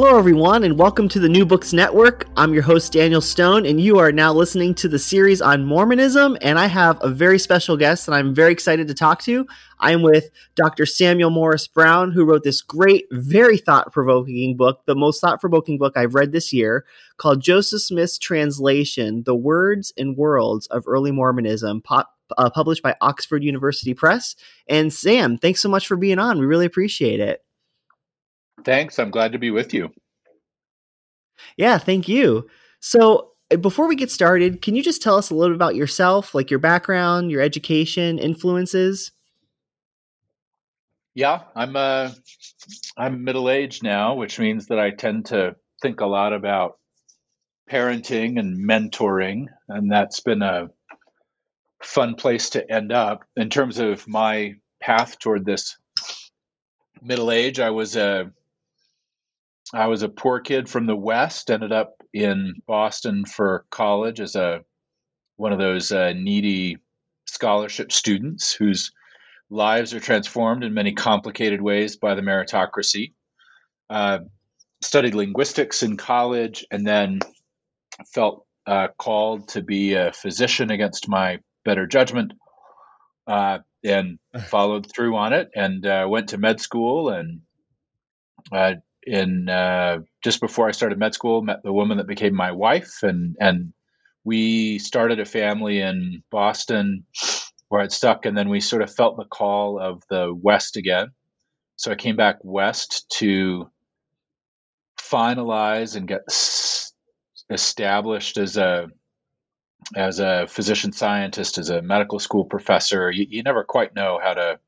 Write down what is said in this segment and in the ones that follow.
Hello, everyone, and welcome to the New Books Network. I'm your host, Daniel Stone, and you are now listening to the series on Mormonism. And I have a very special guest that I'm very excited to talk to. I'm with Dr. Samuel Morris Brown, who wrote this great, very thought provoking book, the most thought provoking book I've read this year, called Joseph Smith's Translation The Words and Worlds of Early Mormonism, uh, published by Oxford University Press. And Sam, thanks so much for being on. We really appreciate it. Thanks. I'm glad to be with you. Yeah, thank you. So, uh, before we get started, can you just tell us a little bit about yourself, like your background, your education, influences? Yeah, I'm uh I'm middle aged now, which means that I tend to think a lot about parenting and mentoring, and that's been a fun place to end up in terms of my path toward this middle age. I was a I was a poor kid from the West, ended up in Boston for college as a one of those uh, needy scholarship students whose lives are transformed in many complicated ways by the meritocracy. Uh, studied linguistics in college and then felt uh, called to be a physician against my better judgment uh, and followed through on it and uh, went to med school and uh, in uh, just before I started med school, met the woman that became my wife, and and we started a family in Boston where I'd stuck, and then we sort of felt the call of the West again. So I came back west to finalize and get established as a as a physician scientist, as a medical school professor. You, you never quite know how to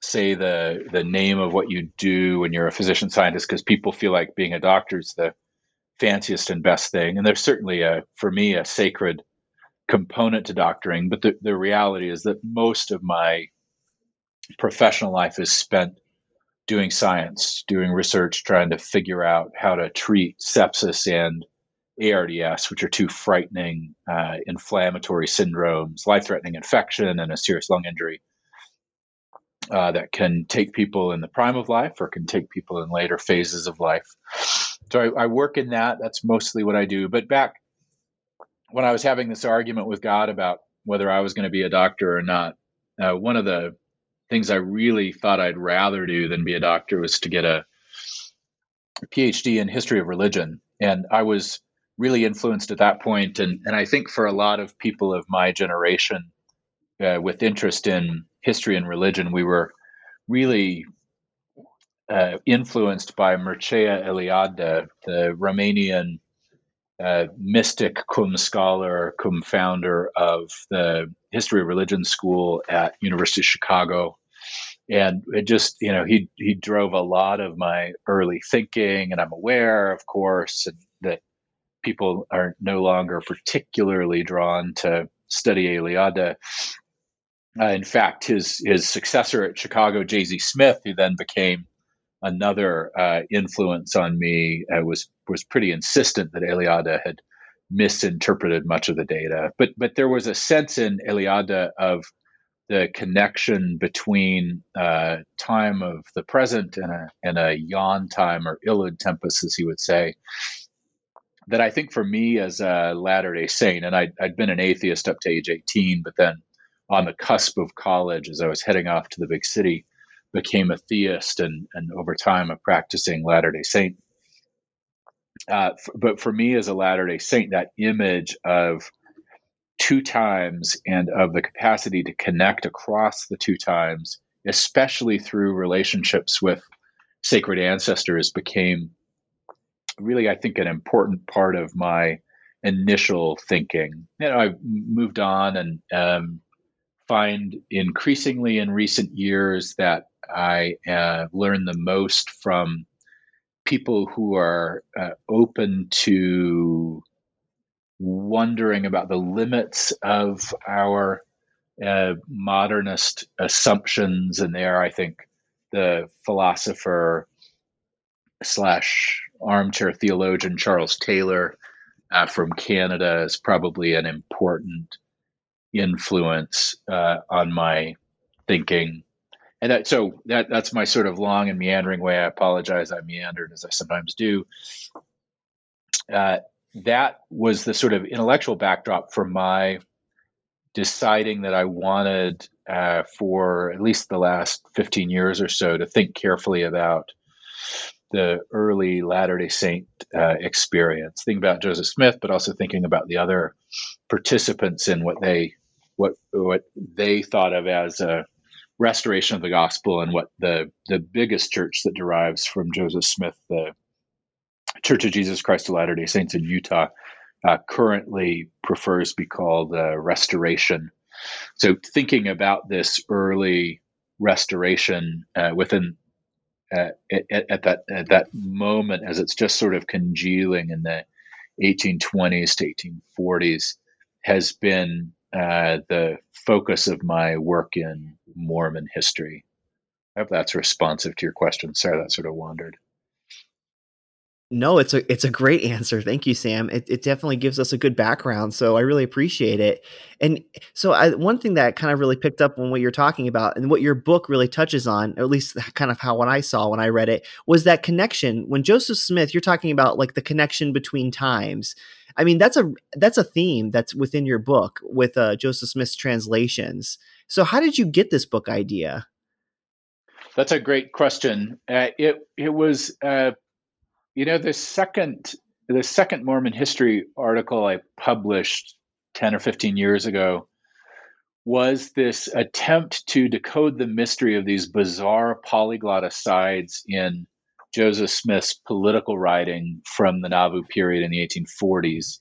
say the the name of what you do when you're a physician scientist because people feel like being a doctor is the fanciest and best thing. And there's certainly a for me a sacred component to doctoring but the, the reality is that most of my professional life is spent doing science doing research trying to figure out how to treat sepsis and ARDS, which are two frightening uh, inflammatory syndromes, life threatening infection, and a serious lung injury uh, that can take people in the prime of life or can take people in later phases of life. So I, I work in that. That's mostly what I do. But back when I was having this argument with God about whether I was going to be a doctor or not, uh, one of the things I really thought I'd rather do than be a doctor was to get a PhD in history of religion. And I was really influenced at that point, and and I think for a lot of people of my generation, uh, with interest in history and religion, we were really uh, influenced by Mircea Eliade, the Romanian uh, mystic cum scholar cum founder of the history of religion school at University of Chicago. And it just, you know, he he drove a lot of my early thinking, and I'm aware, of course, that people are no longer particularly drawn to study Eliade uh, in fact, his his successor at Chicago, J. Z. Smith, who then became another uh, influence on me, uh, was was pretty insistent that Eliade had misinterpreted much of the data. But but there was a sense in Eliade of the connection between uh, time of the present and a and a yon time or illud tempus, as he would say. That I think for me as a Latter Day Saint, and I'd, I'd been an atheist up to age eighteen, but then on the cusp of college as I was heading off to the big city, became a theist and, and over time a practicing Latter day Saint. Uh, f- but for me as a Latter day Saint, that image of two times and of the capacity to connect across the two times, especially through relationships with sacred ancestors, became really, I think, an important part of my initial thinking. You know, I've moved on and um, find increasingly in recent years that I uh, learn the most from people who are uh, open to wondering about the limits of our uh, modernist assumptions. And there, I think the philosopher slash armchair theologian Charles Taylor uh, from Canada is probably an important influence uh, on my thinking. and that, so that that's my sort of long and meandering way. I apologize. I meandered as I sometimes do. Uh, that was the sort of intellectual backdrop for my deciding that I wanted uh, for at least the last 15 years or so to think carefully about the early Latter day Saint uh, experience. Thinking about Joseph Smith, but also thinking about the other participants in what they what what they thought of as a restoration of the gospel and what the the biggest church that derives from Joseph Smith, the Church of Jesus Christ of Latter Day Saints in Utah, uh, currently prefers be called uh, Restoration. So, thinking about this early restoration uh, within uh, at, at, that at that moment, as it's just sort of congealing in the 1820s to 1840s, has been uh, the focus of my work in Mormon history. I hope that's responsive to your question. Sorry, that sort of wandered. No, it's a it's a great answer. Thank you, Sam. It, it definitely gives us a good background, so I really appreciate it. And so, I, one thing that kind of really picked up on what you're talking about, and what your book really touches on, at least kind of how what I saw when I read it, was that connection. When Joseph Smith, you're talking about like the connection between times. I mean, that's a that's a theme that's within your book with uh, Joseph Smith's translations. So, how did you get this book idea? That's a great question. Uh, it it was uh, you know, the second the second Mormon history article I published 10 or 15 years ago was this attempt to decode the mystery of these bizarre polyglot asides in Joseph Smith's political writing from the Nauvoo period in the 1840s.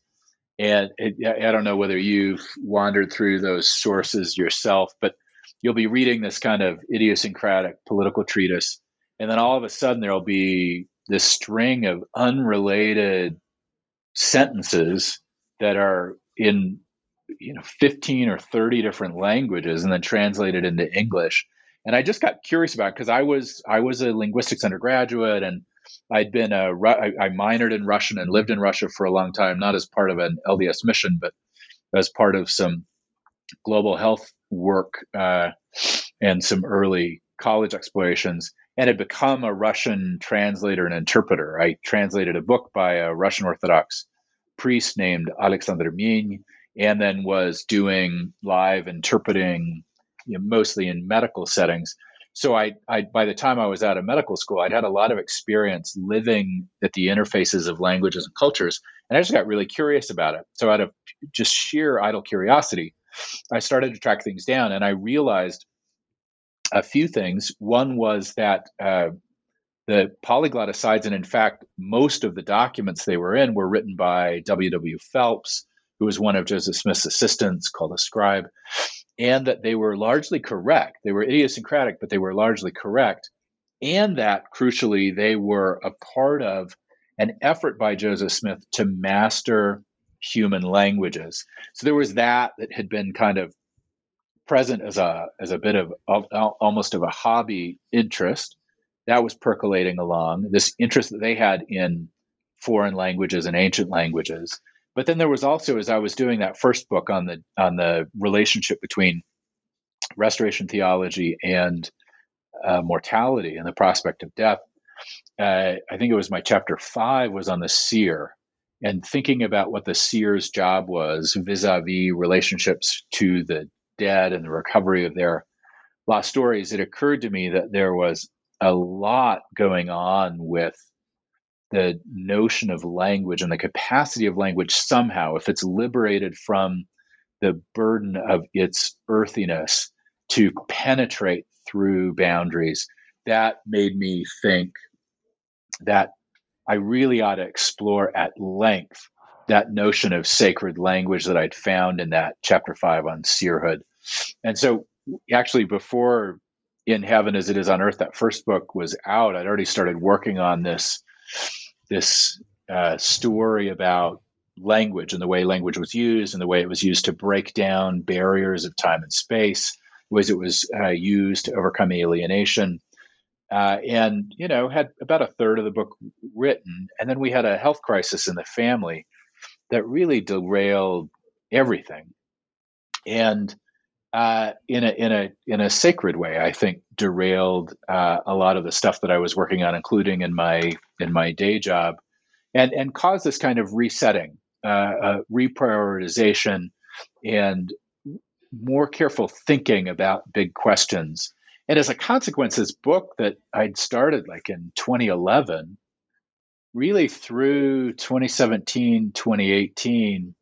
And it, I don't know whether you've wandered through those sources yourself, but you'll be reading this kind of idiosyncratic political treatise. And then all of a sudden, there'll be this string of unrelated sentences that are in you know 15 or 30 different languages and then translated into english and i just got curious about because i was i was a linguistics undergraduate and i'd been a i minored in russian and lived in russia for a long time not as part of an lds mission but as part of some global health work uh, and some early college explorations and had become a Russian translator and interpreter. I translated a book by a Russian Orthodox priest named Alexander Men, and then was doing live interpreting, you know, mostly in medical settings. So I, I, by the time I was out of medical school, I'd had a lot of experience living at the interfaces of languages and cultures, and I just got really curious about it. So out of just sheer idle curiosity, I started to track things down, and I realized a few things. One was that uh, the polyglot asides, and in fact, most of the documents they were in were written by W. W. Phelps, who was one of Joseph Smith's assistants, called a scribe, and that they were largely correct. They were idiosyncratic, but they were largely correct, and that crucially, they were a part of an effort by Joseph Smith to master human languages. So there was that that had been kind of present as a as a bit of, almost of a hobby interest that was percolating along this interest that they had in foreign languages and ancient languages but then there was also as i was doing that first book on the on the relationship between restoration theology and uh, mortality and the prospect of death uh, i think it was my chapter five was on the seer and thinking about what the seer's job was vis-a-vis relationships to the dead and the recovery of their lost stories, it occurred to me that there was a lot going on with the notion of language and the capacity of language somehow, if it's liberated from the burden of its earthiness, to penetrate through boundaries. That made me think that I really ought to explore at length that notion of sacred language that I'd found in that chapter five on seerhood. And so, actually, before In Heaven as It Is on Earth, that first book was out, I'd already started working on this this uh, story about language and the way language was used and the way it was used to break down barriers of time and space, ways it was uh, used to overcome alienation. Uh, and you know had about a third of the book written and then we had a health crisis in the family that really derailed everything. And uh, in a in a in a sacred way, I think derailed uh, a lot of the stuff that I was working on, including in my in my day job, and and caused this kind of resetting, uh, reprioritization, and more careful thinking about big questions. And as a consequence, this book that I'd started like in 2011, really through 2017, 2018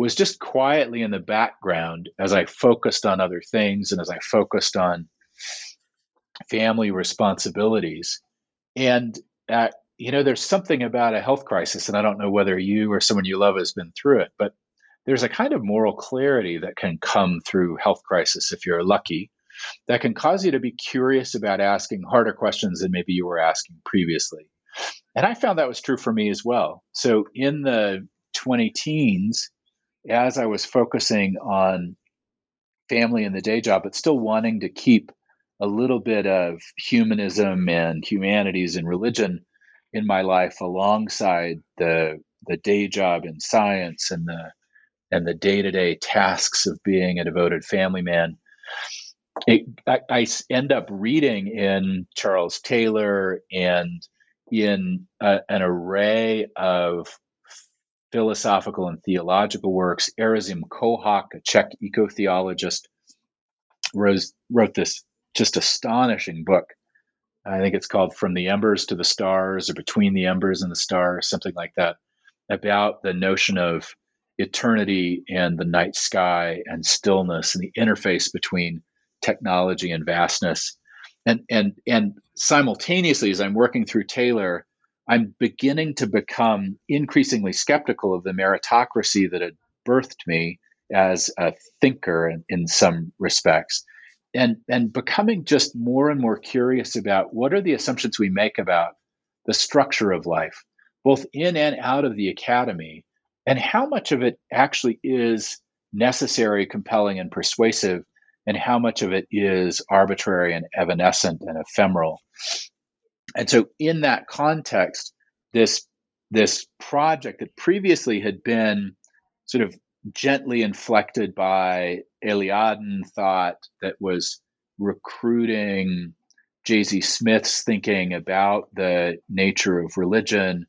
was just quietly in the background as I focused on other things and as I focused on family responsibilities. And, uh, you know, there's something about a health crisis, and I don't know whether you or someone you love has been through it, but there's a kind of moral clarity that can come through health crisis if you're lucky that can cause you to be curious about asking harder questions than maybe you were asking previously. And I found that was true for me as well. So in the 20 teens, as I was focusing on family and the day job, but still wanting to keep a little bit of humanism and humanities and religion in my life alongside the the day job in science and the and the day-to-day tasks of being a devoted family man it, I, I, end up reading in charles taylor and in a, an array of philosophical and theological works. Erazim Kohak, a Czech eco-theologist, wrote, wrote this just astonishing book. I think it's called From the Embers to the Stars or Between the Embers and the Stars, something like that, about the notion of eternity and the night sky and stillness and the interface between technology and vastness. And and and simultaneously as I'm working through Taylor, I'm beginning to become increasingly skeptical of the meritocracy that had birthed me as a thinker in, in some respects. And, and becoming just more and more curious about what are the assumptions we make about the structure of life, both in and out of the academy, and how much of it actually is necessary, compelling, and persuasive, and how much of it is arbitrary and evanescent and ephemeral. And so, in that context, this this project that previously had been sort of gently inflected by Eliadean thought that was recruiting J. Z. Smith's thinking about the nature of religion,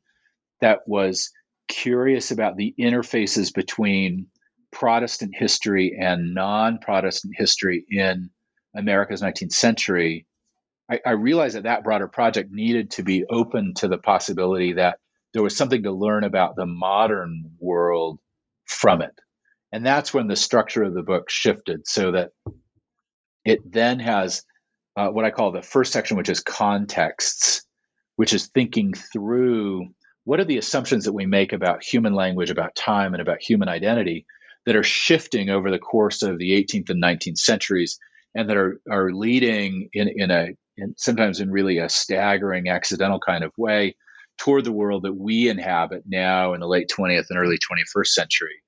that was curious about the interfaces between Protestant history and non Protestant history in America's 19th century, I, I realized that that broader project needed to be open to the possibility that there was something to learn about the modern world from it. And that's when the structure of the book shifted so that it then has uh, what I call the first section, which is contexts, which is thinking through what are the assumptions that we make about human language, about time, and about human identity that are shifting over the course of the 18th and 19th centuries and that are, are leading in, in a in, sometimes in really a staggering accidental kind of way toward the world that we inhabit now in the late 20th and early 21st century.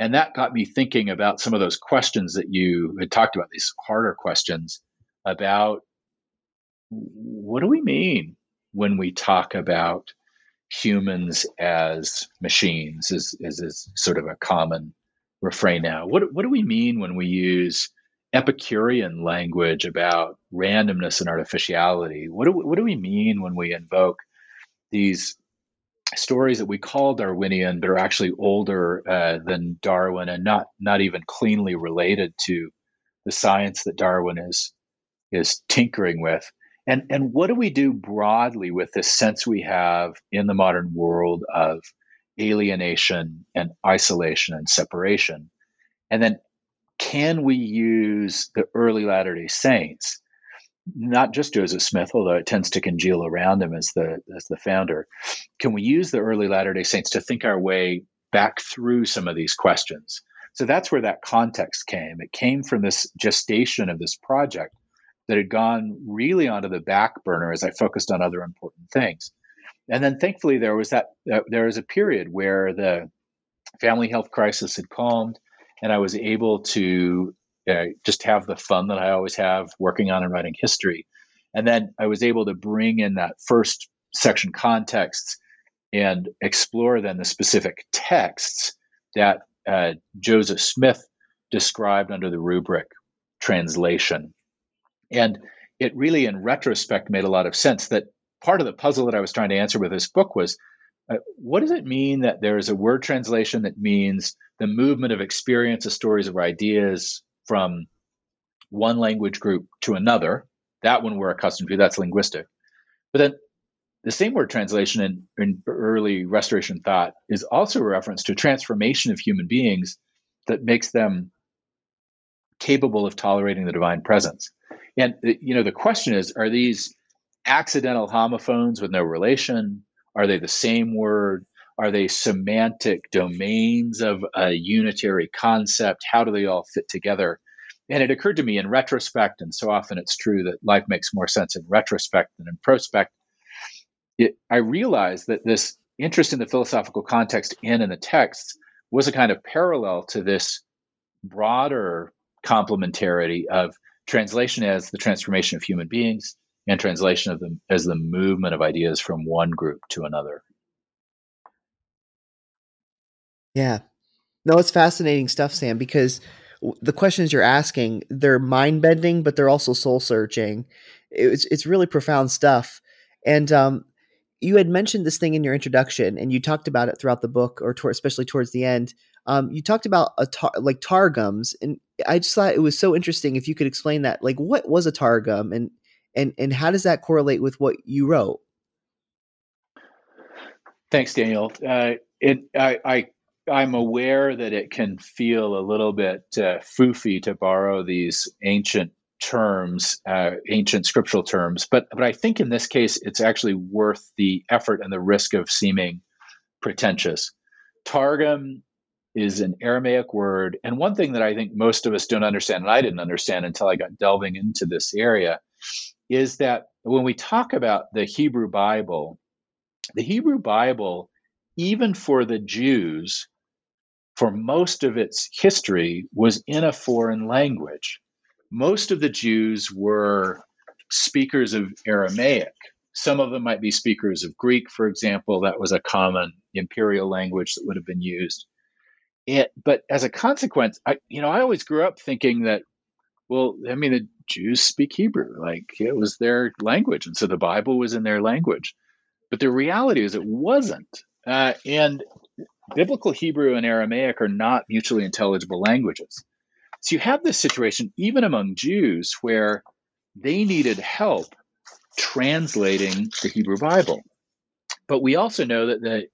And that got me thinking about some of those questions that you had talked about, these harder questions about what do we mean when we talk about humans as machines, is, is, is sort of a common refrain now. What, what do we mean when we use Epicurean language about randomness and artificiality. What do we, what do we mean when we invoke these stories that we call Darwinian, but are actually older uh, than Darwin and not not even cleanly related to the science that Darwin is is tinkering with? And and what do we do broadly with this sense we have in the modern world of alienation and isolation and separation? And then can we use the early Latter day Saints, not just Joseph Smith, although it tends to congeal around him as the, as the founder, can we use the early Latter day Saints to think our way back through some of these questions? So that's where that context came. It came from this gestation of this project that had gone really onto the back burner as I focused on other important things. And then thankfully there was that uh, there was a period where the family health crisis had calmed and I was able to uh, just have the fun that I always have working on and writing history. And then I was able to bring in that first section context and explore then the specific texts that uh, Joseph Smith described under the rubric translation. And it really, in retrospect, made a lot of sense that part of the puzzle that I was trying to answer with this book was uh, what does it mean that there is a word translation that means the movement of experiences, stories, or ideas from one language group to another? That one we're accustomed to, that's linguistic. But then the same word translation in, in early restoration thought is also a reference to a transformation of human beings that makes them capable of tolerating the divine presence. And uh, you know, the question is: Are these accidental homophones with no relation? Are they the same word? Are they semantic domains of a unitary concept? How do they all fit together? And it occurred to me in retrospect, and so often it's true that life makes more sense in retrospect than in prospect. It, I realized that this interest in the philosophical context and in the texts was a kind of parallel to this broader complementarity of translation as the transformation of human beings and translation of them as the movement of ideas from one group to another. Yeah. No, it's fascinating stuff, Sam, because the questions you're asking, they're mind bending, but they're also soul searching. It's, it's really profound stuff. And um, you had mentioned this thing in your introduction, and you talked about it throughout the book, or especially towards the end. Um, you talked about a tar- like targums, and I just thought it was so interesting if you could explain that. Like, what was a targum, and and and how does that correlate with what you wrote? Thanks, Daniel. Uh, it I, I I'm aware that it can feel a little bit uh, foofy to borrow these ancient terms, uh, ancient scriptural terms, but but I think in this case it's actually worth the effort and the risk of seeming pretentious. Targum is an Aramaic word, and one thing that I think most of us don't understand, and I didn't understand until I got delving into this area, is that when we talk about the Hebrew Bible, the Hebrew Bible, even for the Jews, for most of its history, was in a foreign language most of the Jews were speakers of Aramaic. Some of them might be speakers of Greek, for example. That was a common imperial language that would have been used. It, but as a consequence, I, you know, I always grew up thinking that, well, I mean, the Jews speak Hebrew, like it was their language, and so the Bible was in their language. But the reality is, it wasn't. Uh, and biblical Hebrew and Aramaic are not mutually intelligible languages. So you have this situation, even among Jews, where they needed help translating the Hebrew Bible. But we also know that the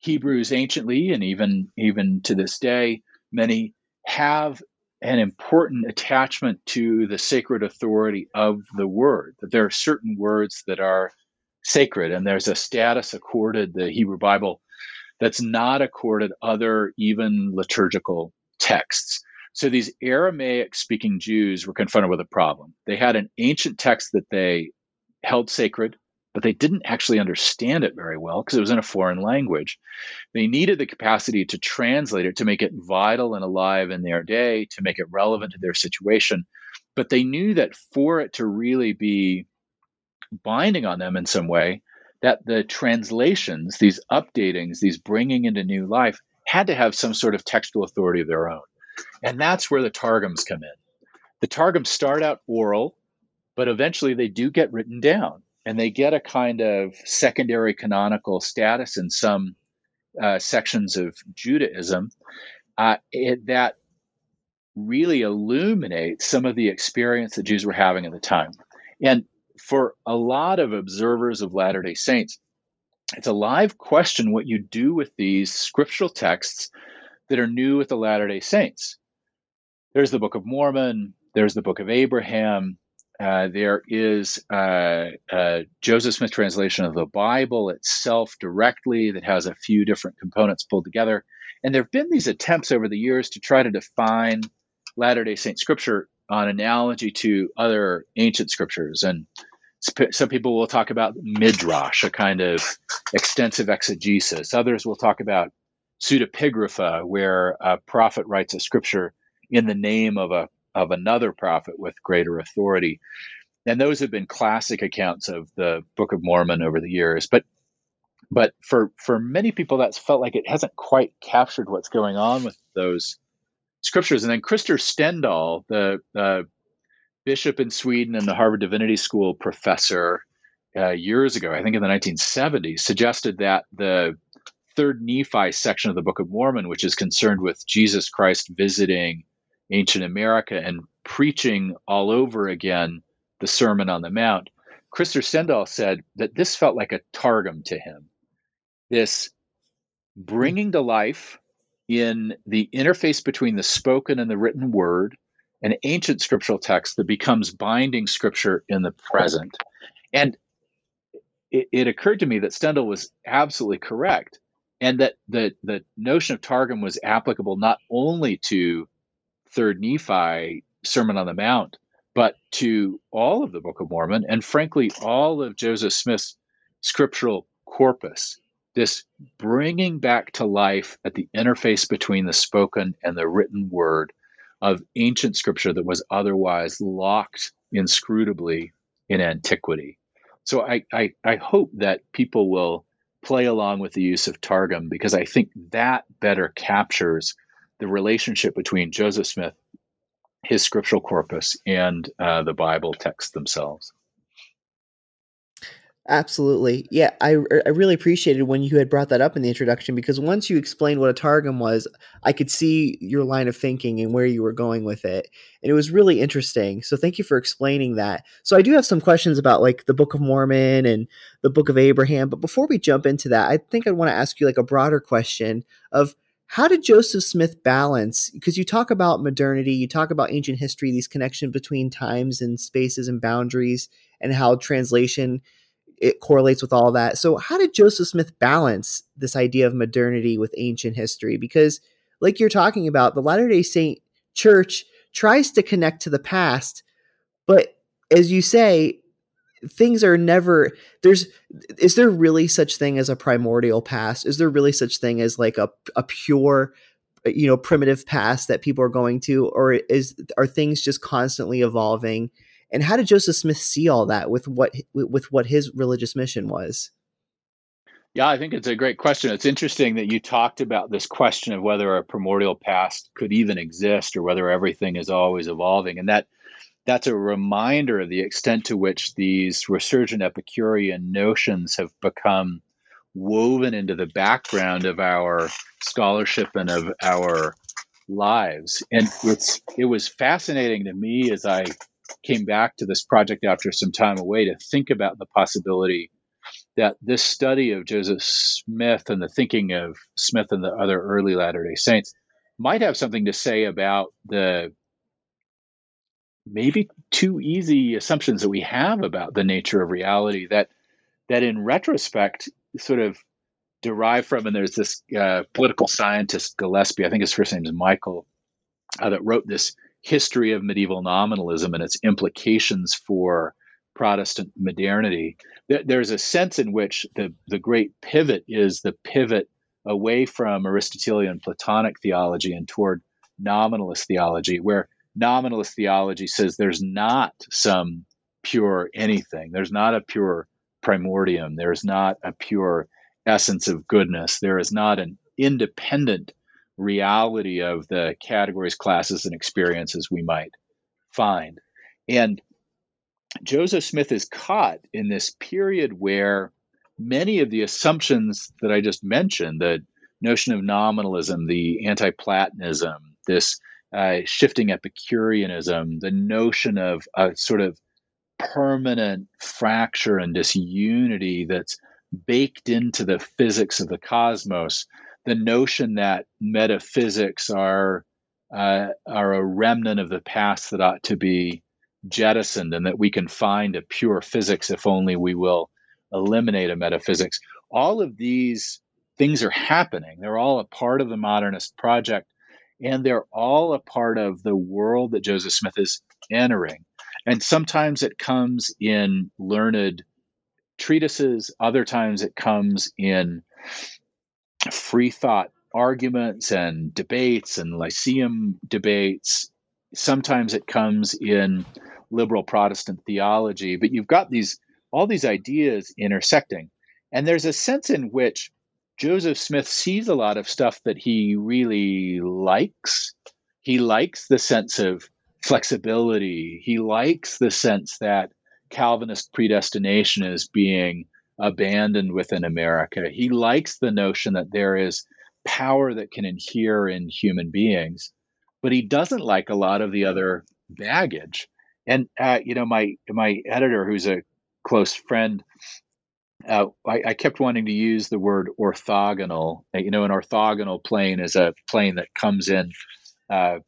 Hebrews anciently, and even even to this day, many have an important attachment to the sacred authority of the word. That there are certain words that are sacred, and there's a status accorded the Hebrew Bible that's not accorded other even liturgical texts. So these Aramaic speaking Jews were confronted with a problem. They had an ancient text that they held sacred, but they didn't actually understand it very well because it was in a foreign language. They needed the capacity to translate it, to make it vital and alive in their day, to make it relevant to their situation. But they knew that for it to really be binding on them in some way, that the translations, these updatings, these bringing into new life, had to have some sort of textual authority of their own. And that's where the Targums come in. The Targums start out oral, but eventually they do get written down and they get a kind of secondary canonical status in some uh, sections of Judaism uh, it, that really illuminate some of the experience that Jews were having at the time. And for a lot of observers of Latter day Saints, it's a live question what you do with these scriptural texts that are new with the Latter day Saints. There's the Book of Mormon, there's the Book of Abraham, uh, there is uh, uh, Joseph Smith translation of the Bible itself directly that has a few different components pulled together. And there have been these attempts over the years to try to define Latter day Saint scripture on analogy to other ancient scriptures. And some people will talk about midrash, a kind of extensive exegesis. Others will talk about pseudepigrapha, where a prophet writes a scripture in the name of a of another prophet with greater authority. And those have been classic accounts of the Book of Mormon over the years. But but for for many people that's felt like it hasn't quite captured what's going on with those scriptures. And then Krister Stendahl, the uh, bishop in Sweden and the Harvard Divinity School professor uh, years ago, I think in the 1970s, suggested that the third Nephi section of the Book of Mormon, which is concerned with Jesus Christ visiting ancient America and preaching all over again the Sermon on the Mount, Krister Stendahl said that this felt like a targum to him. This bringing to life in the interface between the spoken and the written word, an ancient scriptural text that becomes binding scripture in the present. And it, it occurred to me that Stendahl was absolutely correct, and that the, the notion of Targum was applicable not only to Third Nephi, Sermon on the Mount, but to all of the Book of Mormon, and frankly, all of Joseph Smith's scriptural corpus this bringing back to life at the interface between the spoken and the written word of ancient scripture that was otherwise locked inscrutably in antiquity. So I, I, I hope that people will play along with the use of Targum because I think that better captures the relationship between Joseph Smith, his scriptural corpus, and uh, the Bible texts themselves. Absolutely. Yeah, I, I really appreciated when you had brought that up in the introduction because once you explained what a targum was, I could see your line of thinking and where you were going with it. And it was really interesting. So thank you for explaining that. So I do have some questions about like the Book of Mormon and the Book of Abraham, but before we jump into that, I think I want to ask you like a broader question of how did Joseph Smith balance because you talk about modernity, you talk about ancient history, these connections between times and spaces and boundaries and how translation it correlates with all that. So, how did Joseph Smith balance this idea of modernity with ancient history? Because, like you're talking about, the Latter day Saint Church tries to connect to the past, but as you say, things are never there's is there really such thing as a primordial past is there really such thing as like a, a pure you know primitive past that people are going to or is are things just constantly evolving and how did Joseph Smith see all that with what with what his religious mission was? Yeah, I think it's a great question. It's interesting that you talked about this question of whether a primordial past could even exist or whether everything is always evolving. And that that's a reminder of the extent to which these resurgent Epicurean notions have become woven into the background of our scholarship and of our lives. And it's it was fascinating to me as I came back to this project after some time away to think about the possibility that this study of Joseph Smith and the thinking of Smith and the other early Latter day Saints might have something to say about the maybe too easy assumptions that we have about the nature of reality that that in retrospect sort of derive from and there's this uh, political scientist Gillespie I think his first name is Michael uh, that wrote this history of medieval nominalism and its implications for Protestant modernity. There's a sense in which the, the great pivot is the pivot away from Aristotelian Platonic theology and toward nominalist theology, where nominalist theology says there's not some pure anything, there's not a pure primordium, there's not a pure essence of goodness, there is not an independent reality of the categories, classes, and experiences we might find. And Joseph Smith is caught in this period where many of the assumptions that I just mentioned, the notion of nominalism, the anti Platonism, this uh, shifting Epicureanism, the notion of a sort of permanent fracture and disunity that's baked into the physics of the cosmos the notion that metaphysics are uh, are a remnant of the past that ought to be jettisoned, and that we can find a pure physics if only we will eliminate a metaphysics. All of these things are happening. They're all a part of the modernist project, and they're all a part of the world that Joseph Smith is entering. And sometimes it comes in learned treatises, other times it comes in free thought arguments and debates and Lyceum debates. Sometimes it comes in liberal Protestant theology, but you've got these all these ideas intersecting. And there's a sense in which Joseph Smith sees a lot of stuff that he really likes. He likes the sense of flexibility. He likes the sense that Calvinist predestination is being abandoned within America. He likes the notion that there is power that can inhere in human beings, but he doesn't like a lot of the other baggage. And uh, you know, my my editor, who's a close friend, uh, I, I, kept wanting to use the word orthogonal. Uh, you know, an orthogonal plane is a plane that comes in uh,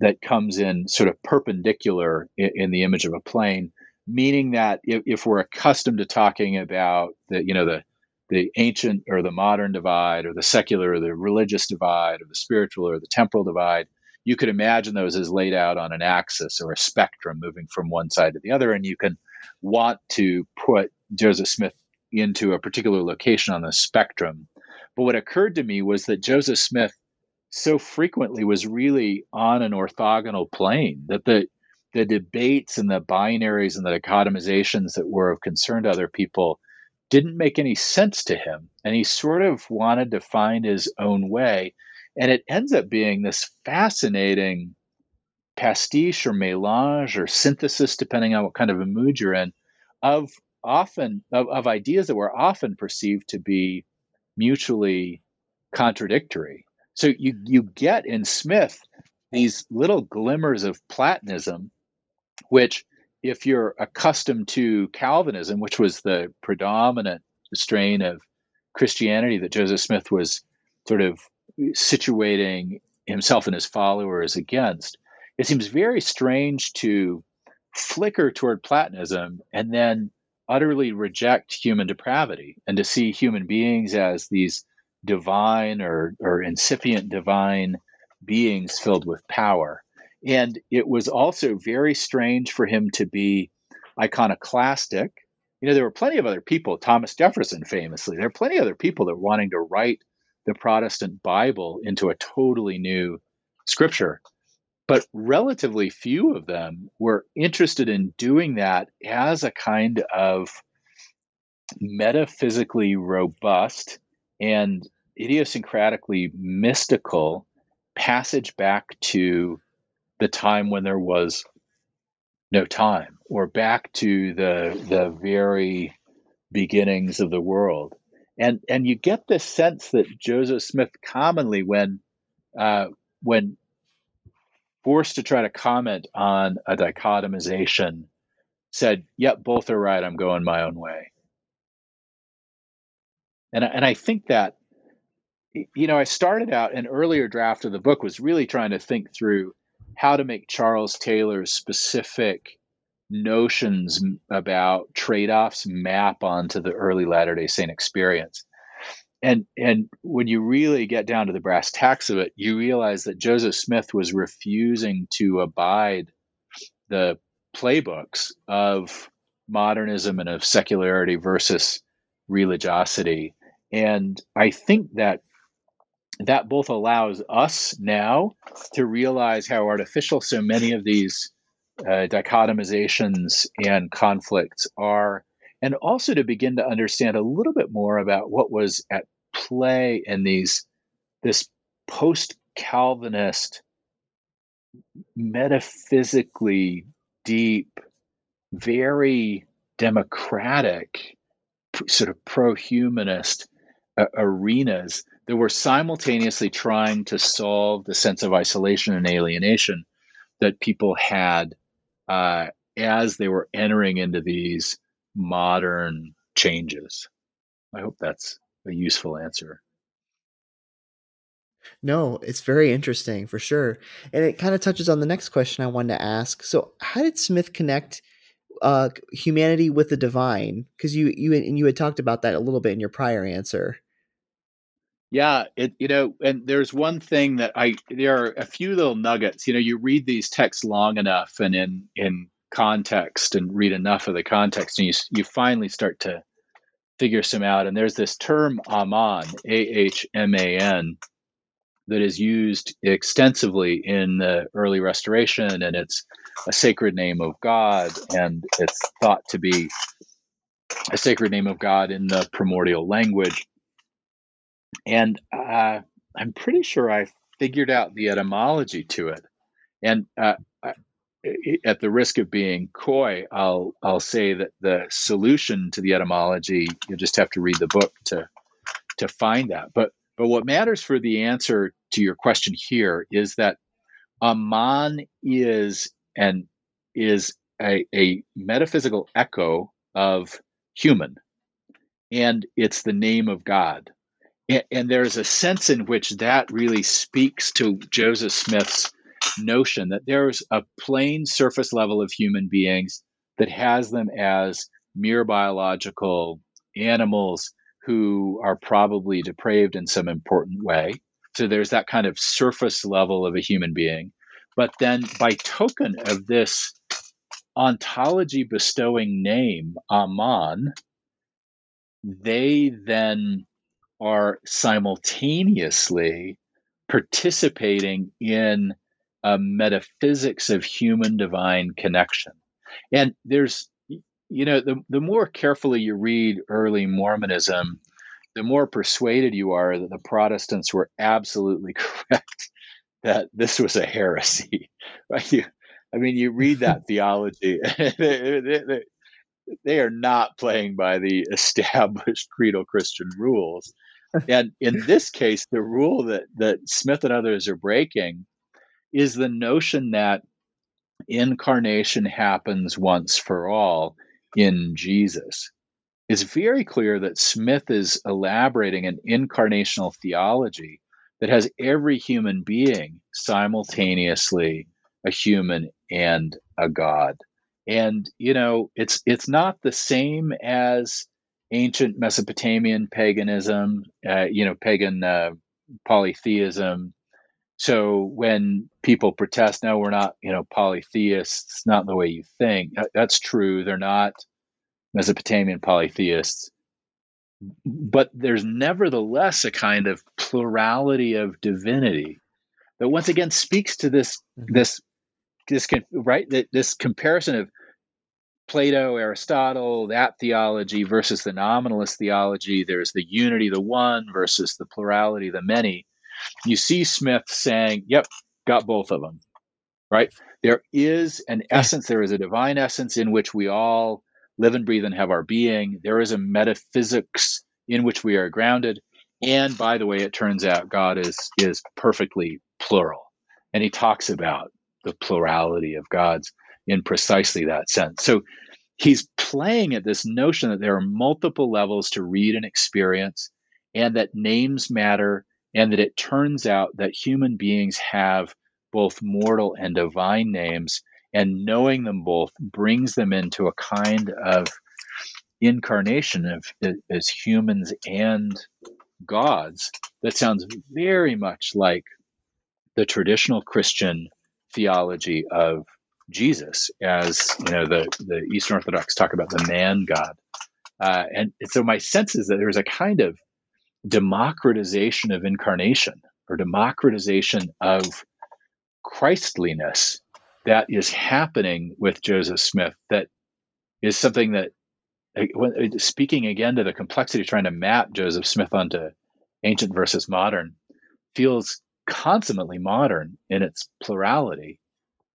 that comes in sort of perpendicular in, in, the image of a plane, meaning that if, if, we're accustomed to talking about the you know the the ancient or the modern divide, or the secular or the religious divide, or the spiritual or the temporal divide, you could imagine those as laid out on an axis or a spectrum moving from one side to the other, and you can want to put Joseph Smith into a particular location on the spectrum. But what occurred to me was that Joseph Smith so frequently was really on an orthogonal plane that the the debates and the binaries and the dichotomizations that were of concern to other people didn't make any sense to him and he sort of wanted to find his own way and it ends up being this fascinating pastiche or melange or synthesis depending on what kind of a mood you're in of often of, of ideas that were often perceived to be mutually contradictory. So you you get in Smith these little glimmers of Platonism, which if you're accustomed to Calvinism, which was the predominant strain of Christianity that Joseph Smith was sort of situating himself and his followers against, it seems very strange to flicker toward Platonism and then utterly reject human depravity and to see human beings as these divine or, or incipient divine beings filled with power. And it was also very strange for him to be iconoclastic. You know, there were plenty of other people, Thomas Jefferson famously, there are plenty of other people that were wanting to write the Protestant Bible into a totally new scripture. But relatively few of them were interested in doing that as a kind of metaphysically robust and idiosyncratically mystical passage back to the time when there was no time or back to the the very beginnings of the world. And and you get this sense that joseph smith commonly when uh, when forced to try to comment on a dichotomization, said, "Yep, both are right. I'm going my own way." And and I think that you know, I started out an earlier draft of the book was really trying to think through how to make Charles Taylor's specific notions about trade-offs map onto the early Latter-day Saint experience and and when you really get down to the brass tacks of it, you realize that Joseph Smith was refusing to abide the playbooks of modernism and of secularity versus religiosity. And I think that that both allows us now to realize how artificial so many of these uh, dichotomizations and conflicts are and also to begin to understand a little bit more about what was at play in these this post Calvinist, metaphysically deep, very democratic, sort of pro humanist uh, arenas that were simultaneously trying to solve the sense of isolation and alienation that people had uh, as they were entering into these modern changes. I hope that's a useful answer. No, it's very interesting for sure. And it kind of touches on the next question I wanted to ask. So, how did Smith connect uh, humanity with the divine? Because you you and you had talked about that a little bit in your prior answer. Yeah, it you know, and there's one thing that I there are a few little nuggets. You know, you read these texts long enough and in in context and read enough of the context, and you you finally start to figure some out. And there's this term Ahman, A H M A N, that is used extensively in the early restoration, and it's a sacred name of God, and it's thought to be a sacred name of God in the primordial language. And uh, I'm pretty sure I figured out the etymology to it. And uh, at the risk of being coy, I'll I'll say that the solution to the etymology you just have to read the book to to find that. But but what matters for the answer to your question here is that Ahman is and is a, a metaphysical echo of human, and it's the name of God. And, and there's a sense in which that really speaks to Joseph Smith's notion that there's a plain surface level of human beings that has them as mere biological animals who are probably depraved in some important way. So there's that kind of surface level of a human being. But then, by token of this ontology bestowing name, Ahman, they then are simultaneously participating in a metaphysics of human divine connection. And there's, you know, the, the more carefully you read early Mormonism, the more persuaded you are that the Protestants were absolutely correct that this was a heresy. Right? You, I mean, you read that theology, they, they, they, are not playing by the established creedal Christian rules. And in this case, the rule that, that Smith and others are breaking is the notion that incarnation happens once for all in Jesus. It's very clear that Smith is elaborating an incarnational theology that has every human being simultaneously a human and a god. And you know, it's it's not the same as ancient Mesopotamian paganism, uh, you know, pagan uh, polytheism, so when people protest, no, we're not, you know, polytheists, not the way you think. That's true. They're not Mesopotamian polytheists. But there's nevertheless a kind of plurality of divinity that once again speaks to this mm-hmm. this this right this comparison of Plato, Aristotle, that theology versus the nominalist theology. There's the unity, the one versus the plurality, the many you see Smith saying, yep, got both of them, right? There is an essence, there is a divine essence in which we all live and breathe and have our being. There is a metaphysics in which we are grounded. And by the way, it turns out God is, is perfectly plural. And he talks about the plurality of gods in precisely that sense. So he's playing at this notion that there are multiple levels to read and experience, and that names matter, and that it turns out that human beings have both mortal and divine names, and knowing them both brings them into a kind of incarnation of as humans and gods. That sounds very much like the traditional Christian theology of Jesus, as you know, the the Eastern Orthodox talk about the man God, uh, and so my sense is that there's a kind of democratization of incarnation or democratization of Christliness that is happening with Joseph Smith that is something that eh, eh, speaking again to the complexity of trying to map Joseph Smith onto ancient versus modern feels consummately modern in its plurality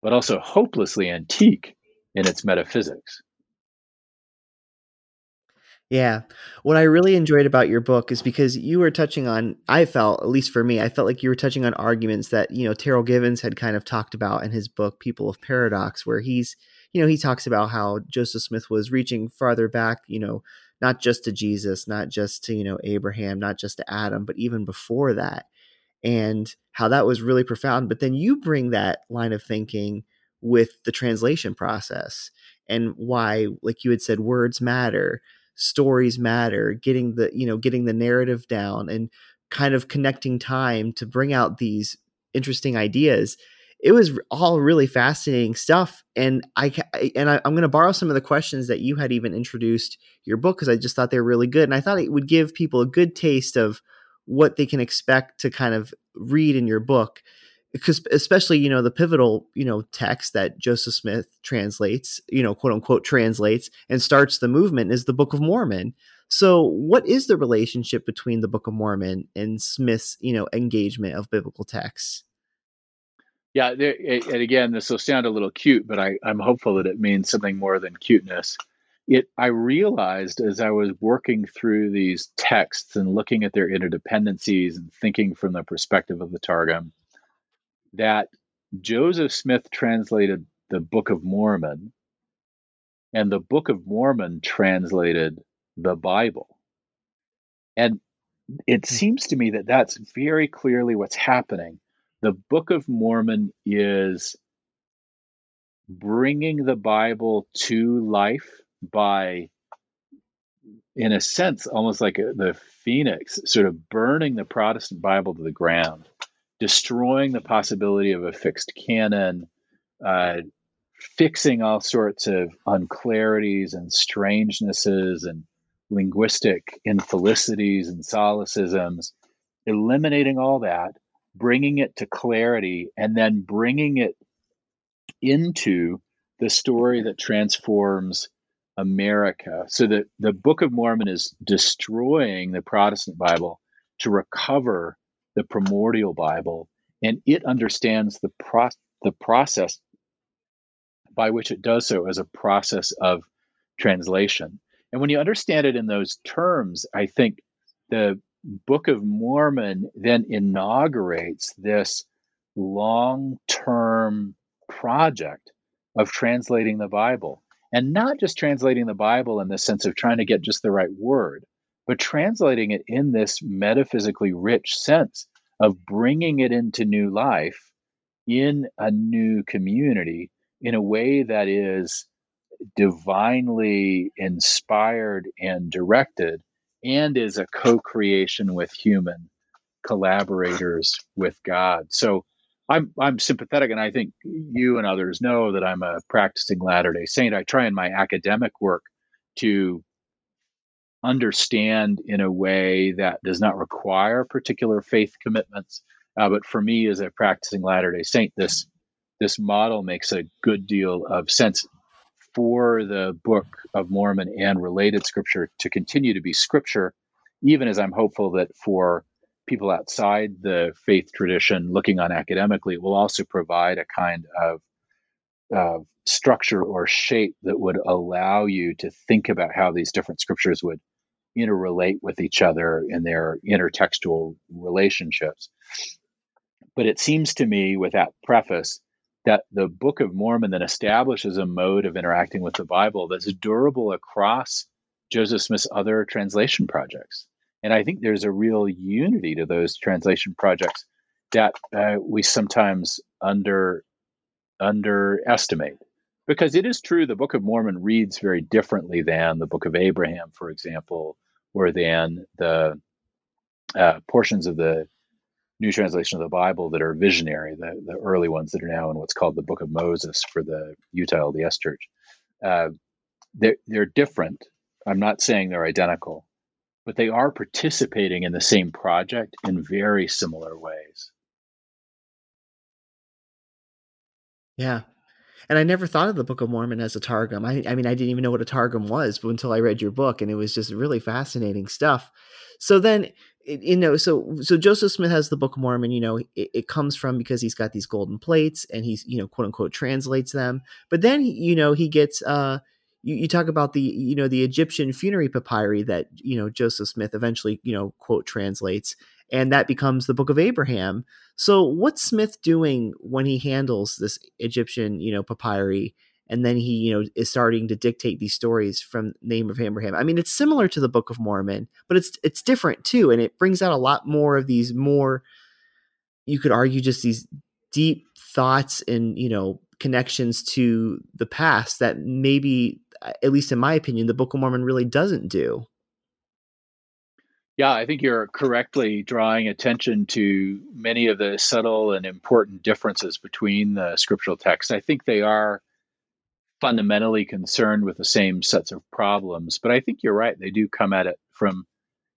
but also hopelessly antique in its metaphysics yeah. What I really enjoyed about your book is because you were touching on, I felt, at least for me, I felt like you were touching on arguments that, you know, Terryl Givens had kind of talked about in his book, People of Paradox, where he's, you know, he talks about how Joseph Smith was reaching farther back, you know, not just to Jesus, not just to, you know, Abraham, not just to Adam, but even before that. And how that was really profound. But then you bring that line of thinking with the translation process and why, like you had said, words matter stories matter getting the you know getting the narrative down and kind of connecting time to bring out these interesting ideas it was all really fascinating stuff and i and I, am going to borrow some of the questions that you had even introduced your book because i just thought they were really good and i thought it would give people a good taste of what they can expect to kind of read in your book because especially you know the pivotal you know text that Joseph Smith translates you know quote unquote translates and starts the movement is the Book of Mormon. So what is the relationship between the Book of Mormon and Smith's you know engagement of biblical texts? Yeah, and again, this will sound a little cute, but I, I'm hopeful that it means something more than cuteness. It I realized as I was working through these texts and looking at their interdependencies and thinking from the perspective of the Targum that Joseph Smith translated the Book of Mormon, and the Book of Mormon translated the Bible. And it hmm. seems to me that that's very clearly what's happening. The Book of Mormon is bringing the Bible to life by, in a sense, almost like a, the phoenix, sort of burning the Protestant Bible to the ground, destroying the possibility of a fixed canon, uh, fixing all sorts of unclarities and strangenesses and linguistic infelicities and solecisms, eliminating all that, bringing it to clarity, and then bringing it into the story that transforms America. So that the Book of Mormon is destroying the Protestant Bible to recover the primordial Bible, and it understands the pro- the process by which it does so as a process of translation. And when you understand it in those terms, I think the Book of Mormon then inaugurates this long term project of translating the Bible. And not just translating the Bible in the sense of trying to get just the right word, but translating it in this metaphysically rich sense of bringing it into new life in a new community in a way that is divinely inspired and directed and is a co-creation with human collaborators with God. So I'm I'm sympathetic and I think you and others know that I'm a practicing Latter-day Saint. I try in my academic work to understand in a way that does not require particular faith commitments. Uh, but for me as a practicing Latter-day Saint, this this model makes a good deal of sense for the Book of Mormon and related scripture to continue to be scripture, even as I'm hopeful that for people outside the faith tradition looking on academically, it will also provide a kind of uh, structure or shape that would allow you to think about how these different scriptures would interrelate with each other in their intertextual relationships. But it seems to me, with that preface, that the Book of Mormon then establishes a mode of interacting with the Bible that's durable across Joseph Smith's other translation projects. And I think there's a real unity to those translation projects that uh, we sometimes under underestimate. Because it is true, the Book of Mormon reads very differently than the Book of Abraham, for example, or than the uh, portions of the new Translation of the Bible that are visionary, the, the early ones that are now in what's called the Book of Moses for the Utah LDS Church. Uh, they're, they're different. I'm not saying they're identical, but they are participating in the same project in very similar ways. Yeah. And I never thought of the Book of Mormon as a Targum. I, I mean, I didn't even know what a Targum was until I read your book, and it was just really fascinating stuff. So then, you know, so so Joseph Smith has the Book of Mormon. You know, it, it, comes from because he's got these golden plates, and he's you know quote unquote translates them. But then you know he gets uh you, you talk about the you know the Egyptian funerary papyri that you know Joseph Smith eventually you know quote translates, and that becomes the Book of Abraham. So what's Smith doing when he handles this Egyptian you know papyri? and then he you know is starting to dictate these stories from name of abraham i mean it's similar to the book of mormon but it's it's different too and it brings out a lot more of these more you could argue just these deep thoughts and you know connections to the past that maybe at least in my opinion, the Book of Mormon really doesn't do. Yeah, I think you're correctly drawing attention to many of the subtle and important differences between the scriptural texts. I think they are fundamentally concerned with the same sets of problems, but I think you're right. They do come at it from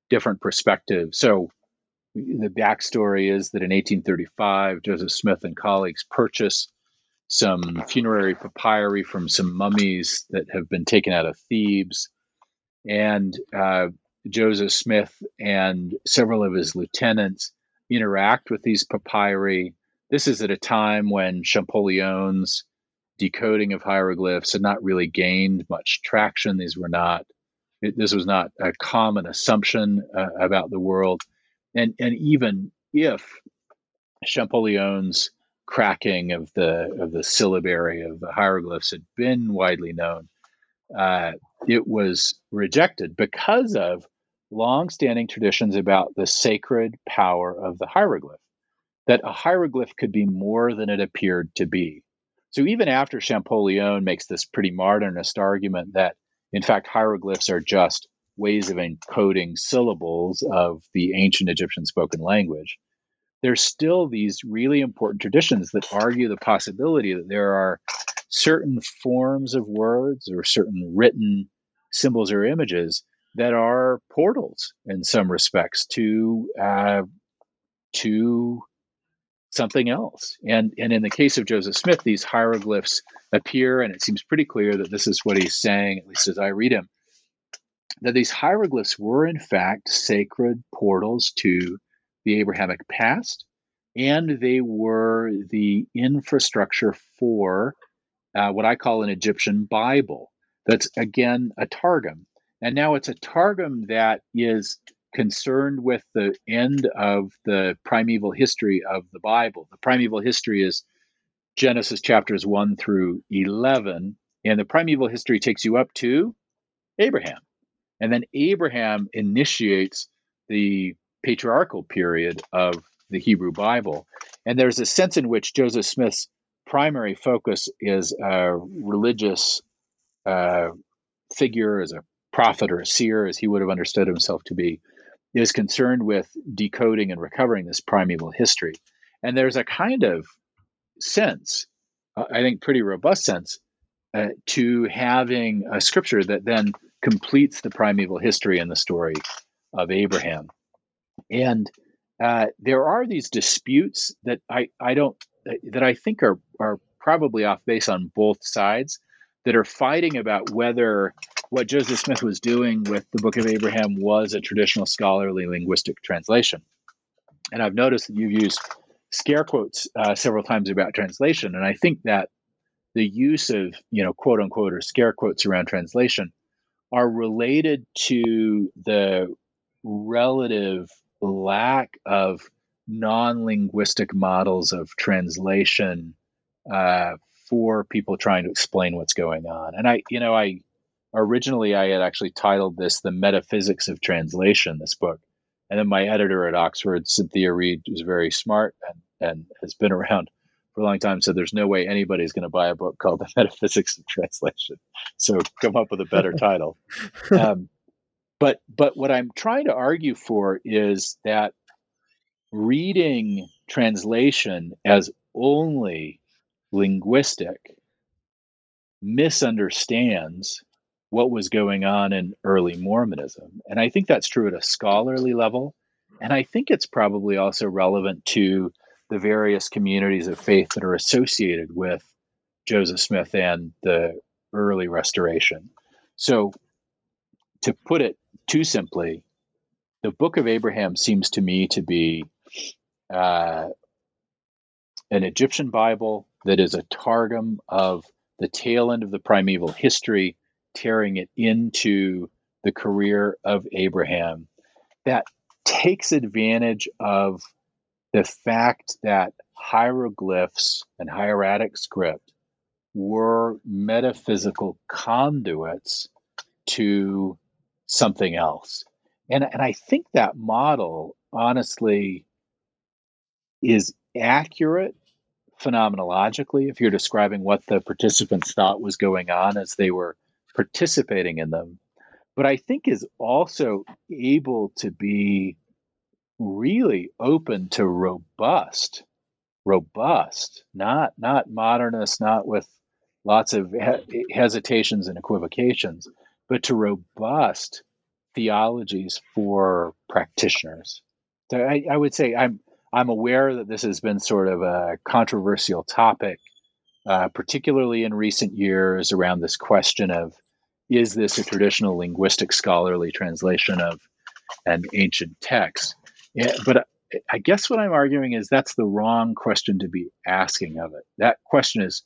different perspectives. So, the backstory is that in 1835, Joseph Smith and colleagues purchased some funerary papyri from some mummies that have been taken out of Thebes. And uh, Joseph Smith and several of his lieutenants interact with these papyri. this is at a time when Champollion's decoding of hieroglyphs had not really gained much traction. These were not, it, this was not a common assumption uh, about the world. And, and even if Champollion's cracking of the of the syllabary of the hieroglyphs had been widely known, uh, it was rejected because of long-standing traditions about the sacred power of the hieroglyph. That a hieroglyph could be more than it appeared to be. So even after Champollion makes this pretty modernist argument that, in fact, hieroglyphs are just ways of encoding syllables of the ancient Egyptian spoken language, there's still these really important traditions that argue the possibility that there are certain forms of words or certain written symbols or images that are portals in some respects to uh, to something else. And and in the case of Joseph Smith, these hieroglyphs appear, and it seems pretty clear that this is what he's saying, at least as I read him, that these hieroglyphs were in fact sacred portals to the Abrahamic past, and they were the infrastructure for uh, what I call an Egyptian Bible. That's again a Targum. And now it's a Targum that is concerned with the end of the primeval history of the Bible. The primeval history is Genesis chapters 1 through 11. And the primeval history takes you up to Abraham. And then Abraham initiates the patriarchal period of the Hebrew Bible. And there's a sense in which Joseph Smith's primary focus is a religious uh, figure, as a prophet or a seer, as he would have understood himself to be, is concerned with decoding and recovering this primeval history. And there's a kind of sense, uh, I think, pretty robust sense, uh, to having a scripture that then completes the primeval history and the story of Abraham. And uh, there are these disputes that I, I don't that I think are are probably off base on both sides that are fighting about whether what Joseph Smith was doing with the Book of Abraham was a traditional scholarly linguistic translation. And I've noticed that you've used scare quotes uh, several times about translation, and I think that the use of you know quote unquote or scare quotes around translation are related to the relative lack of non-linguistic models of translation uh, for people trying to explain what's going on. And I, you know, I originally I had actually titled this "The Metaphysics of Translation." This book, and then my editor at Oxford, Cynthia Read, was very smart and and has been around for a long time. So there's no way anybody's going to buy a book called "The Metaphysics of Translation." So come up with a better title. Um, but but what I'm trying to argue for is that reading translation as only linguistic misunderstands what was going on in early Mormonism. And I think that's true at a scholarly level. And I think it's probably also relevant to the various communities of faith that are associated with Joseph Smith and the early restoration. So, to put it too simply, the book of Abraham seems to me to be uh, an Egyptian Bible that is a targum of the tail end of the primeval history, tearing it into the career of Abraham, that takes advantage of the fact that hieroglyphs and hieratic script were metaphysical conduits to something else. And, and I think that model, honestly, is accurate phenomenologically if you're describing what the participants thought was going on as they were participating in them. But I think is also able to be really open to robust, robust, not not modernist, not with lots of he- hesitations and equivocations, but to robust theologies for practitioners. So I, I would say I'm I'm aware that this has been sort of a controversial topic, uh, particularly in recent years, around this question of is this a traditional linguistic scholarly translation of an ancient text? Yeah, but I guess what I'm arguing is that's the wrong question to be asking of it. That question is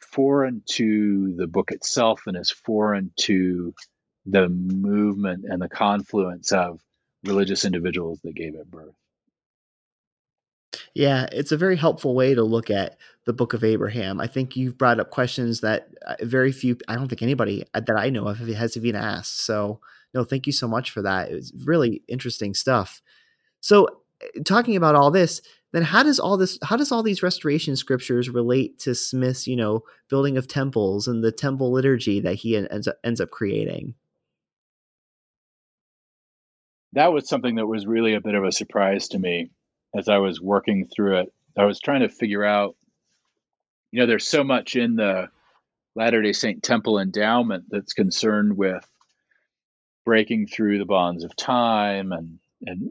foreign to the book itself and is foreign to the movement and the confluence of religious individuals that gave it birth. Yeah, it's a very helpful way to look at the book of Abraham. I think you've brought up questions that uh, very few, I don't think anybody that I know of has even asked. So, no, thank you so much for that. It was really interesting stuff. So, uh, talking about all this, then how does all this, how does all these restoration scriptures relate to Smith's, you know, building of temples and the temple liturgy that he ends up, ends up creating? That was something that was really a bit of a surprise to me as I was working through it. I was trying to figure out, you know, there's so much in the Latter day Saint Temple endowment that's concerned with breaking through the bonds of time and and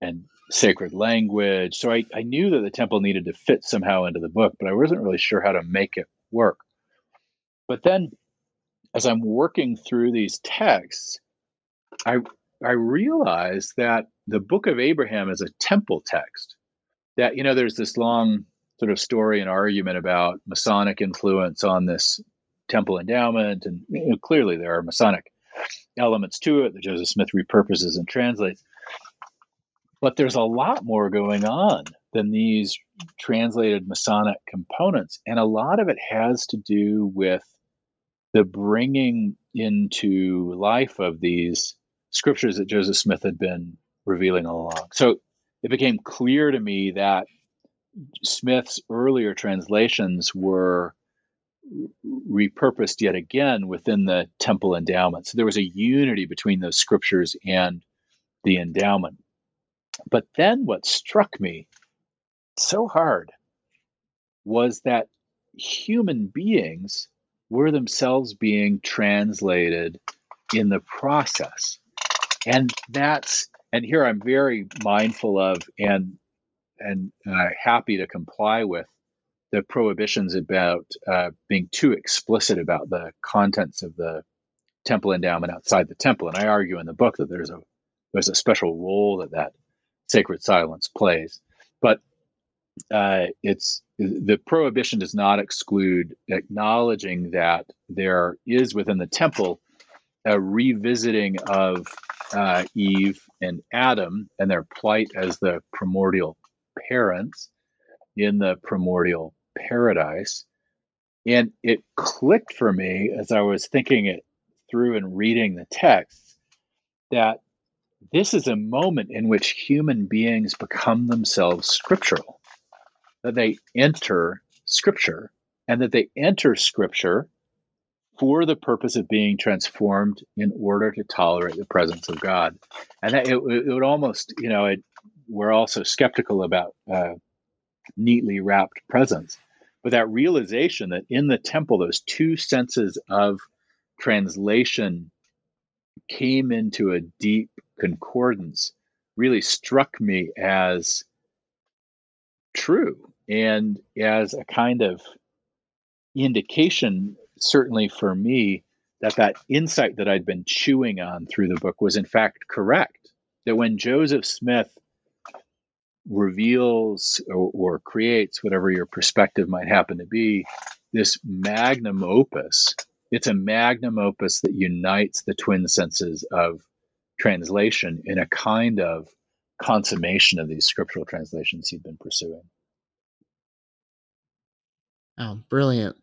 and sacred language. So I, I knew that the temple needed to fit somehow into the book, but I wasn't really sure how to make it work. But then as I'm working through these texts, I I realized that the book of Abraham is a temple text. That, you know, there's this long sort of story and argument about Masonic influence on this temple endowment. And you know, clearly there are Masonic elements to it that Joseph Smith repurposes and translates. But there's a lot more going on than these translated Masonic components. And a lot of it has to do with the bringing into life of these scriptures that Joseph Smith had been revealing all along. So it became clear to me that Smith's earlier translations were repurposed yet again within the temple endowment. So there was a unity between those scriptures and the endowment. But then what struck me so hard was that human beings were themselves being translated in the process and that's and here I'm very mindful of and and uh, happy to comply with the prohibitions about uh, being too explicit about the contents of the temple endowment outside the temple. And I argue in the book that there's a there's a special role that that sacred silence plays, but uh, it's the prohibition does not exclude acknowledging that there is within the temple a revisiting of uh, Eve and Adam and their plight as the primordial parents in the primordial paradise. And it clicked for me as I was thinking it through and reading the text that this is a moment in which human beings become themselves scriptural, that they enter scripture, and that they enter scripture for the purpose of being transformed in order to tolerate the presence of God. And that, it, it would almost, you know, it, we're also skeptical about uh, neatly wrapped presence. But that realization that in the temple, those two senses of translation came into a deep concordance really struck me as true and as a kind of indication certainly for me, that that insight that I'd been chewing on through the book was in fact correct. That when Joseph Smith reveals or, or creates whatever your perspective might happen to be, this magnum opus, it's a magnum opus that unites the twin senses of translation in a kind of consummation of these scriptural translations he'd been pursuing. Oh, brilliant.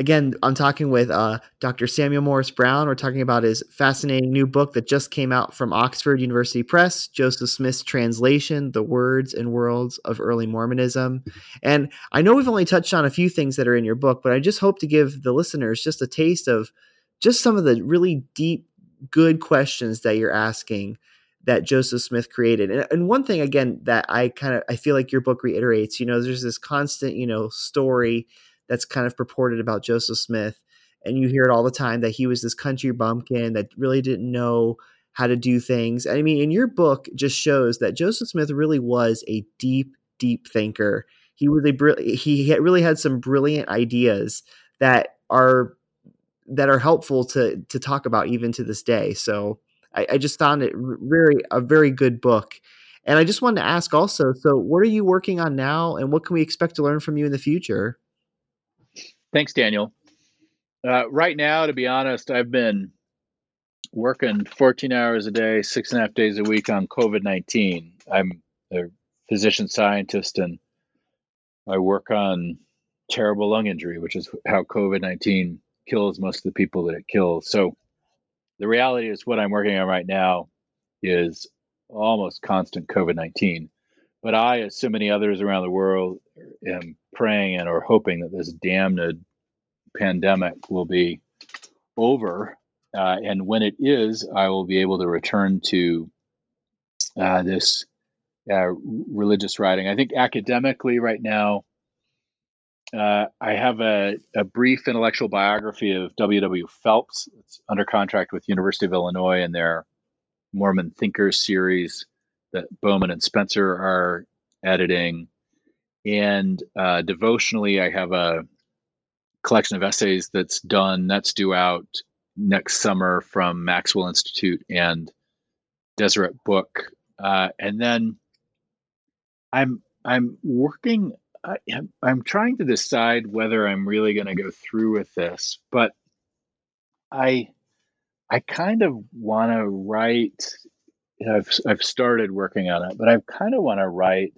Again, I'm talking with uh, Dr. Samuel Morris Brown. We're talking about his fascinating new book that just came out from Oxford University Press, Joseph Smith's translation, The Words and Worlds of Early Mormonism. And I know we've only touched on a few things that are in your book, but I just hope to give the listeners just a taste of just some of the really deep, good questions that you're asking that Joseph Smith created. And, and one thing again that I kind of I feel like your book reiterates, you know, there's this constant, you know, story that's kind of purported about Joseph Smith. And you hear it all the time that he was this country bumpkin that really didn't know how to do things. I mean, in your book just shows that Joseph Smith really was a deep, deep thinker. He a he really had some brilliant ideas that are that are helpful to to talk about even to this day. So I, I just found it very a very good book. And I just wanted to ask also so, what are you working on now, and what can we expect to learn from you in the future? Thanks, Daniel. Uh, right now, to be honest, I've been working 14 hours a day, six and a half days a week on COVID 19. I'm a physician scientist and I work on terrible lung injury, which is how COVID 19 kills most of the people that it kills. So the reality is, what I'm working on right now is almost constant COVID 19. But I, as so many others around the world, am praying and or hoping that this damned pandemic will be over. Uh, and when it is, I will be able to return to uh, this uh, religious writing. I think academically, right now, uh, I have a, a, brief intellectual biography of W.W. Phelps. It's under contract with University of Illinois in their Mormon Thinkers series that Bowman and Spencer are editing. And uh, devotionally, I have a collection of essays that's done, that's due out next summer from Maxwell Institute and Deseret Book. Uh, and then I'm I'm working. I, I'm trying to decide whether I'm really going to go through with this, but I I kind of want to write. I've I've started working on it, but I kind of want to write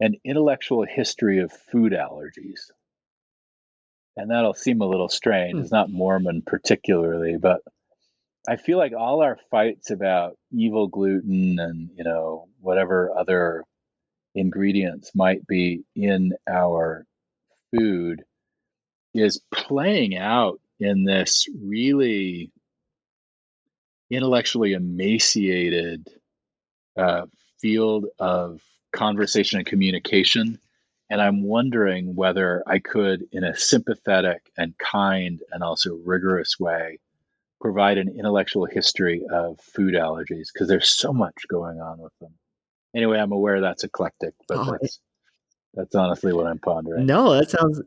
an intellectual history of food allergies. And that'll seem a little strange. Hmm. It's not Mormon particularly, but I feel like all our fights about evil gluten and you know whatever other ingredients might be in our food is playing out in this really intellectually emaciated uh, field of conversation and communication. And I'm wondering whether I could, in a sympathetic and kind and also rigorous way, provide an intellectual history of food allergies because there's so much going on with them anyway, I'm aware that's eclectic, but oh, that's that's honestly what I'm pondering. No, that sounds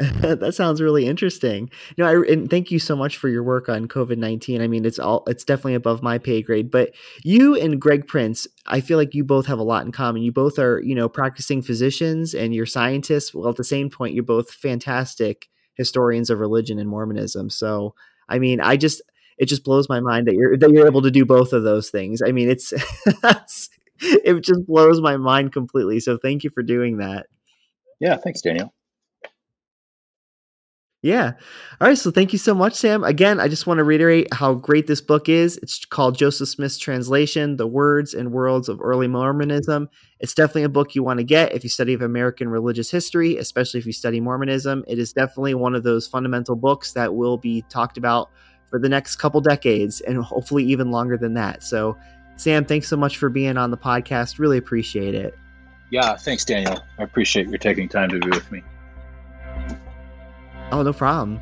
that sounds really interesting. Know, I, and thank you so much for your work on COVID nineteen. I mean, it's all it's definitely above my pay grade. But you and Greg Prince, I feel like you both have a lot in common. You both are, you know, practicing physicians and you're scientists. Well, at the same point, you're both fantastic historians of religion and Mormonism. So, I mean, I just it just blows my mind that you're that you're able to do both of those things. I mean, it's it just blows my mind completely. So thank you for doing that. Yeah, thanks, Daniel. Yeah. All right. So thank you so much, Sam. Again, I just want to reiterate how great this book is. It's called Joseph Smith's Translation The Words and Worlds of Early Mormonism. It's definitely a book you want to get if you study of American religious history, especially if you study Mormonism. It is definitely one of those fundamental books that will be talked about for the next couple decades and hopefully even longer than that. So Sam, thanks so much for being on the podcast. Really appreciate it. Yeah, thanks, Daniel. I appreciate your taking time to be with me. Oh, no problem.